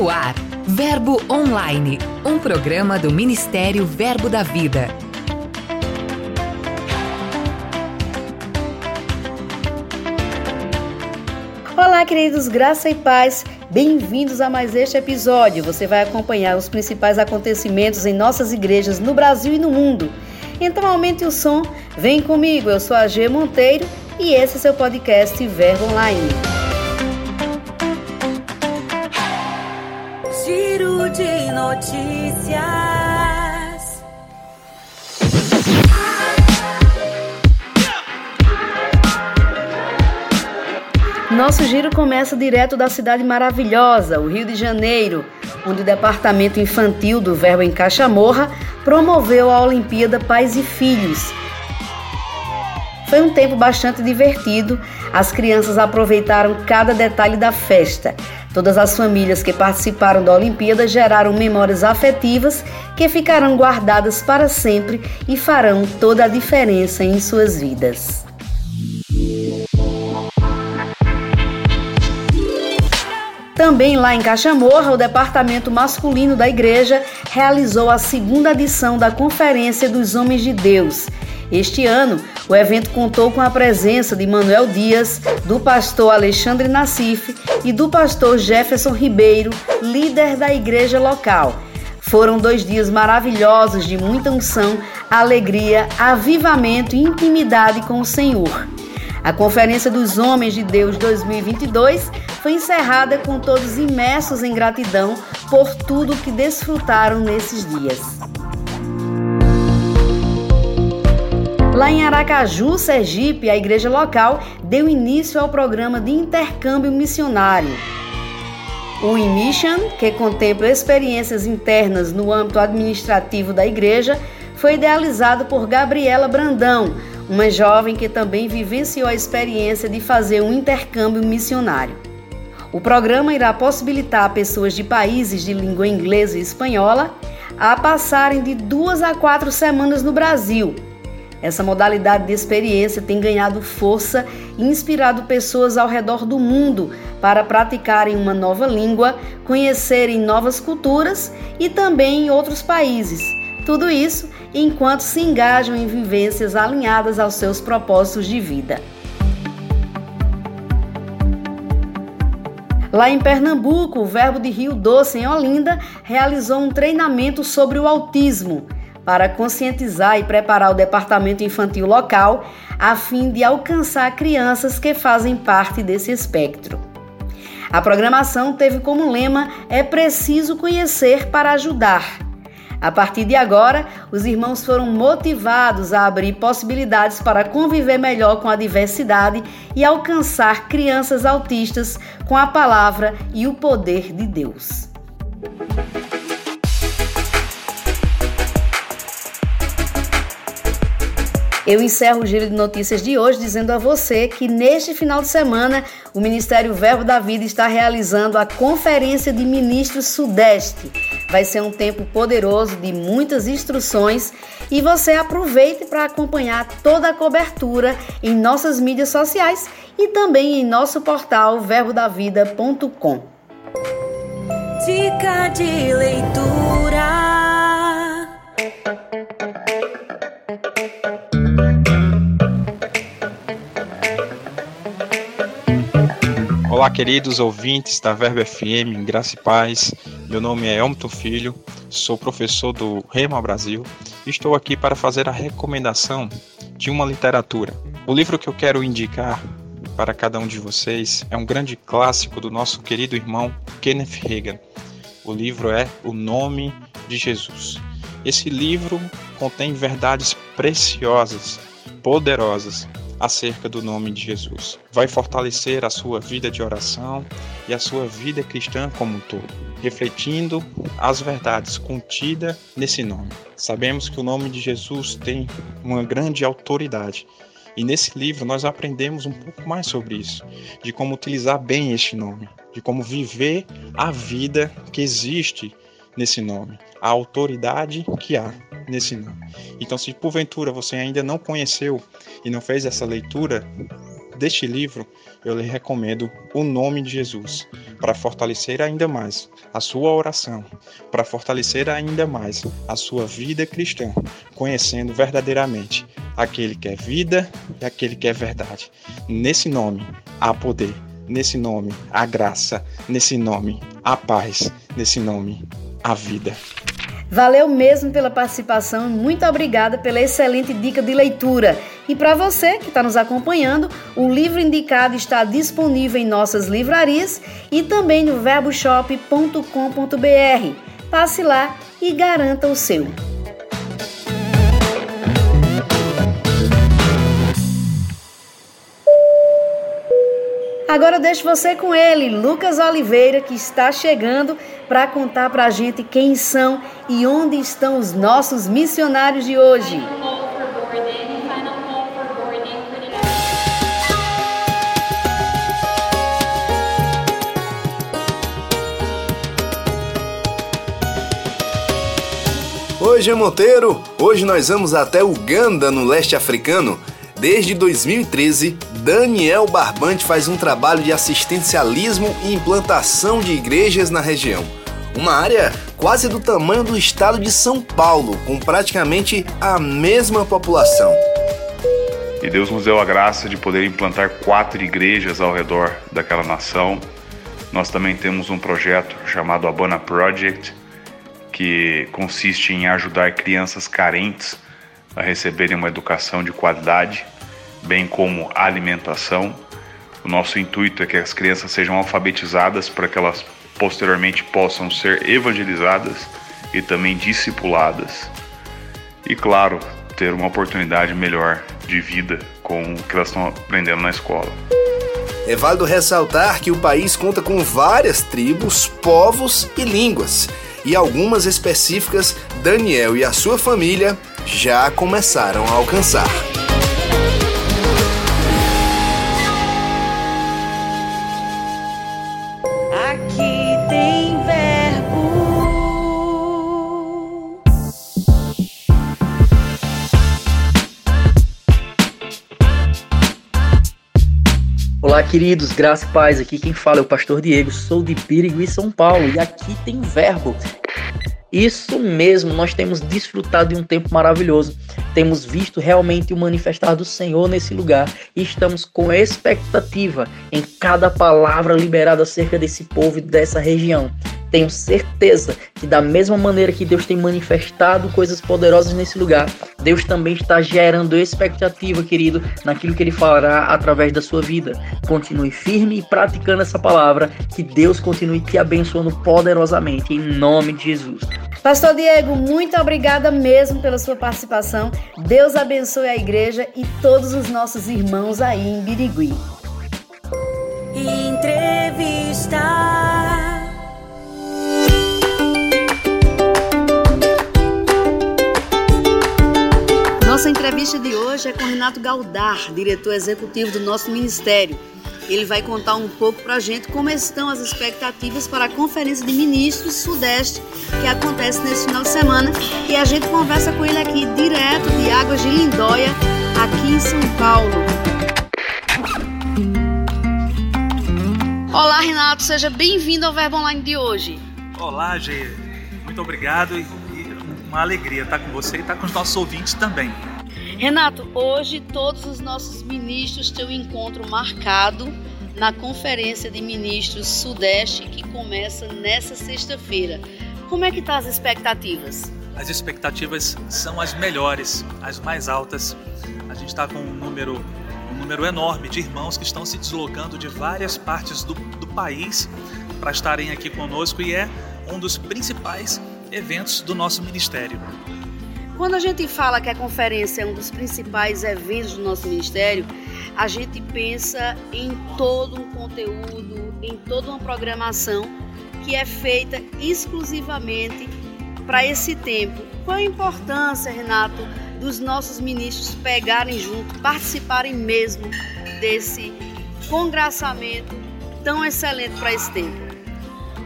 No ar, Verbo Online, um programa do Ministério Verbo da Vida. Olá, queridos, graça e paz. Bem-vindos a mais este episódio. Você vai acompanhar os principais acontecimentos em nossas igrejas no Brasil e no mundo. Então aumente o som, vem comigo. Eu sou a G Monteiro e esse é seu podcast Verbo Online. Notícias. Nosso giro começa direto da cidade maravilhosa, o Rio de Janeiro, onde o Departamento Infantil do Verbo em Caixa Morra promoveu a Olimpíada Pais e Filhos. Foi um tempo bastante divertido, as crianças aproveitaram cada detalhe da festa Todas as famílias que participaram da Olimpíada geraram memórias afetivas que ficarão guardadas para sempre e farão toda a diferença em suas vidas. Também lá em Cachamorra, o departamento masculino da igreja realizou a segunda edição da Conferência dos Homens de Deus. Este ano, o evento contou com a presença de Manuel Dias, do pastor Alexandre Nassif e do pastor Jefferson Ribeiro, líder da igreja local. Foram dois dias maravilhosos de muita unção, alegria, avivamento e intimidade com o Senhor. A Conferência dos Homens de Deus 2022 foi encerrada com todos imersos em gratidão por tudo que desfrutaram nesses dias. Lá em Aracaju, Sergipe, a igreja local deu início ao programa de intercâmbio missionário. O IMISSION, que contempla experiências internas no âmbito administrativo da igreja, foi idealizado por Gabriela Brandão, uma jovem que também vivenciou a experiência de fazer um intercâmbio missionário. O programa irá possibilitar pessoas de países de língua inglesa e espanhola a passarem de duas a quatro semanas no Brasil essa modalidade de experiência tem ganhado força e inspirado pessoas ao redor do mundo para praticarem uma nova língua, conhecerem novas culturas e também em outros países. Tudo isso enquanto se engajam em vivências alinhadas aos seus propósitos de vida. Lá em Pernambuco, o Verbo de Rio Doce, em Olinda, realizou um treinamento sobre o autismo para conscientizar e preparar o departamento infantil local a fim de alcançar crianças que fazem parte desse espectro. A programação teve como lema É preciso conhecer para ajudar. A partir de agora, os irmãos foram motivados a abrir possibilidades para conviver melhor com a diversidade e alcançar crianças autistas com a palavra e o poder de Deus. Eu encerro o giro de notícias de hoje dizendo a você que neste final de semana o Ministério Verbo da Vida está realizando a Conferência de Ministros Sudeste. Vai ser um tempo poderoso de muitas instruções e você aproveite para acompanhar toda a cobertura em nossas mídias sociais e também em nosso portal verbodavida.com. Dica de leitura. Olá, queridos ouvintes da Verbo FM, graça e paz. Meu nome é Elton Filho, sou professor do Rema Brasil e estou aqui para fazer a recomendação de uma literatura. O livro que eu quero indicar para cada um de vocês é um grande clássico do nosso querido irmão Kenneth Reagan. O livro é O Nome de Jesus. Esse livro contém verdades preciosas, poderosas acerca do nome de Jesus. Vai fortalecer a sua vida de oração e a sua vida cristã como um todo, refletindo as verdades contidas nesse nome. Sabemos que o nome de Jesus tem uma grande autoridade. E nesse livro nós aprendemos um pouco mais sobre isso, de como utilizar bem este nome, de como viver a vida que existe nesse nome, a autoridade que há nesse nome. Então, se porventura você ainda não conheceu e não fez essa leitura deste livro, eu lhe recomendo o nome de Jesus, para fortalecer ainda mais a sua oração, para fortalecer ainda mais a sua vida cristã, conhecendo verdadeiramente aquele que é vida e aquele que é verdade. Nesse nome há poder, nesse nome há graça, nesse nome há paz, nesse nome há vida. Valeu mesmo pela participação muito obrigada pela excelente dica de leitura. E para você que está nos acompanhando, o livro indicado está disponível em nossas livrarias e também no verboshop.com.br. Passe lá e garanta o seu. Agora eu deixo você com ele, Lucas Oliveira, que está chegando para contar para a gente quem são e onde estão os nossos missionários de hoje. Hoje é Monteiro, hoje nós vamos até Uganda, no leste africano. Desde 2013, Daniel Barbante faz um trabalho de assistencialismo e implantação de igrejas na região. Uma área quase do tamanho do estado de São Paulo, com praticamente a mesma população. E Deus nos deu a graça de poder implantar quatro igrejas ao redor daquela nação. Nós também temos um projeto chamado Abana Project, que consiste em ajudar crianças carentes a receberem uma educação de qualidade, bem como alimentação. O nosso intuito é que as crianças sejam alfabetizadas para que elas posteriormente possam ser evangelizadas e também discipuladas. E claro, ter uma oportunidade melhor de vida com o que elas estão aprendendo na escola. É válido ressaltar que o país conta com várias tribos, povos e línguas, e algumas específicas Daniel e a sua família já começaram a alcançar. Aqui tem verbo. Olá, queridos, graça e paz. Aqui quem fala é o pastor Diego, sou de Pirigui, São Paulo, e aqui tem verbo. Isso mesmo, nós temos desfrutado de um tempo maravilhoso. Temos visto realmente o manifestar do Senhor nesse lugar e estamos com expectativa em cada palavra liberada acerca desse povo e dessa região. Tenho certeza que, da mesma maneira que Deus tem manifestado coisas poderosas nesse lugar, Deus também está gerando expectativa, querido, naquilo que Ele fará através da sua vida. Continue firme e praticando essa palavra, que Deus continue te abençoando poderosamente, em nome de Jesus. Pastor Diego, muito obrigada mesmo pela sua participação. Deus abençoe a igreja e todos os nossos irmãos aí em Birigui. Entrevista. Nossa entrevista de hoje é com Renato Galdar, diretor executivo do nosso ministério. Ele vai contar um pouco para a gente como estão as expectativas para a Conferência de Ministros Sudeste que acontece nesse final de semana. E a gente conversa com ele aqui direto de Águas de Lindóia, aqui em São Paulo. Olá, Renato, seja bem-vindo ao Verbo Online de hoje. Olá, Gê. Muito obrigado e uma alegria estar com você e estar com os nossos ouvintes também. Renato, hoje todos os nossos ministros têm um encontro marcado na Conferência de Ministros Sudeste que começa nessa sexta-feira. Como é que estão tá as expectativas? As expectativas são as melhores, as mais altas. A gente está com um número, um número enorme de irmãos que estão se deslocando de várias partes do, do país para estarem aqui conosco e é um dos principais eventos do nosso ministério. Quando a gente fala que a conferência é um dos principais eventos do nosso ministério, a gente pensa em todo um conteúdo, em toda uma programação que é feita exclusivamente para esse tempo. Qual a importância, Renato, dos nossos ministros pegarem junto, participarem mesmo desse congraçamento tão excelente para esse tempo?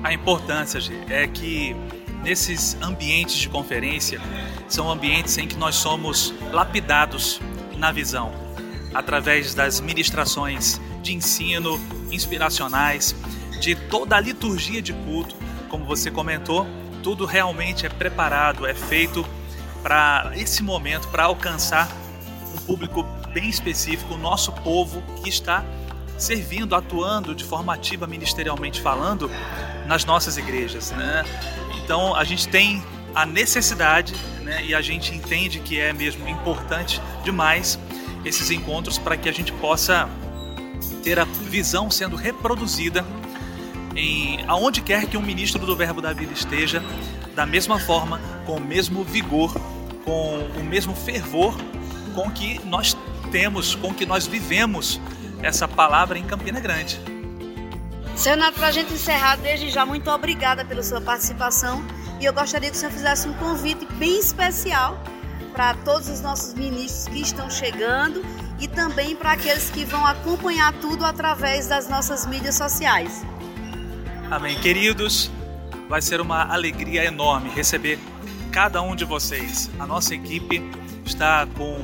A importância é que nesses ambientes de conferência são ambientes em que nós somos lapidados na visão. através das ministrações de ensino, inspiracionais, de toda a liturgia de culto, como você comentou, tudo realmente é preparado, é feito para esse momento, para alcançar um público bem específico, o nosso povo que está servindo, atuando de forma ativa ministerialmente falando nas nossas igrejas, né? Então a gente tem a necessidade, né, e a gente entende que é mesmo importante demais esses encontros para que a gente possa ter a visão sendo reproduzida em aonde quer que um ministro do Verbo da Vida esteja, da mesma forma, com o mesmo vigor, com o mesmo fervor com que nós temos, com que nós vivemos essa palavra em Campina Grande. Senado, para a gente encerrar, desde já, muito obrigada pela sua participação e eu gostaria que o senhor fizesse um convite bem especial para todos os nossos ministros que estão chegando e também para aqueles que vão acompanhar tudo através das nossas mídias sociais. Amém. Queridos, vai ser uma alegria enorme receber cada um de vocês. A nossa equipe está com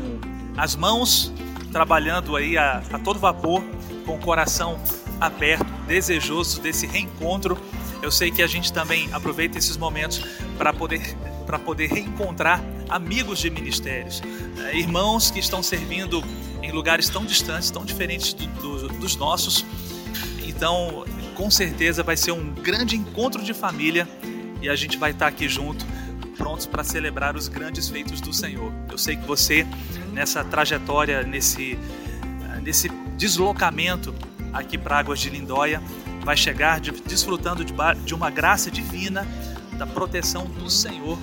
as mãos trabalhando aí a, a todo vapor, com o coração aberto, desejoso desse reencontro. Eu sei que a gente também aproveita esses momentos para poder para poder reencontrar amigos de ministérios, eh, irmãos que estão servindo em lugares tão distantes, tão diferentes do, do, dos nossos. Então, com certeza vai ser um grande encontro de família e a gente vai estar aqui junto, prontos para celebrar os grandes feitos do Senhor. Eu sei que você, nessa trajetória, nesse, nesse deslocamento aqui para Águas de Lindóia, vai chegar de, desfrutando de, de uma graça divina, da proteção do Senhor,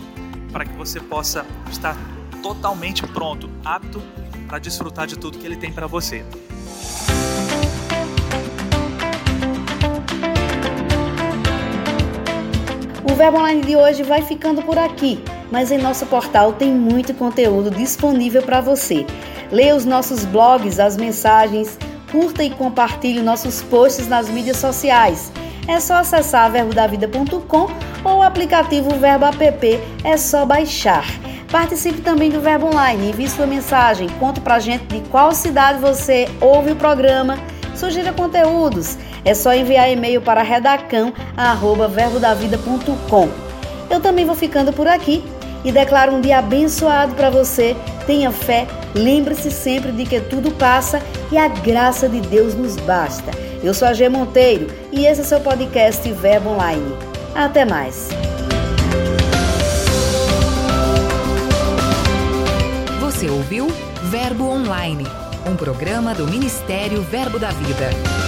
para que você possa estar totalmente pronto, apto para desfrutar de tudo que Ele tem para você. O Verbo Online de hoje vai ficando por aqui, mas em nosso portal tem muito conteúdo disponível para você. Leia os nossos blogs, as mensagens, curta e compartilhe nossos posts nas mídias sociais. É só acessar verbodavida.com ou o aplicativo Verbo App, é só baixar. Participe também do Verbo Online, envie sua mensagem, conte pra gente de qual cidade você ouve o programa, sugira conteúdos. É só enviar e-mail para redacão@verbodavida.com. Eu também vou ficando por aqui e declaro um dia abençoado para você. Tenha fé, lembre-se sempre de que tudo passa e a graça de Deus nos basta. Eu sou a G Monteiro e esse é seu podcast Verbo Online. Até mais. Você ouviu Verbo Online, um programa do Ministério Verbo da Vida.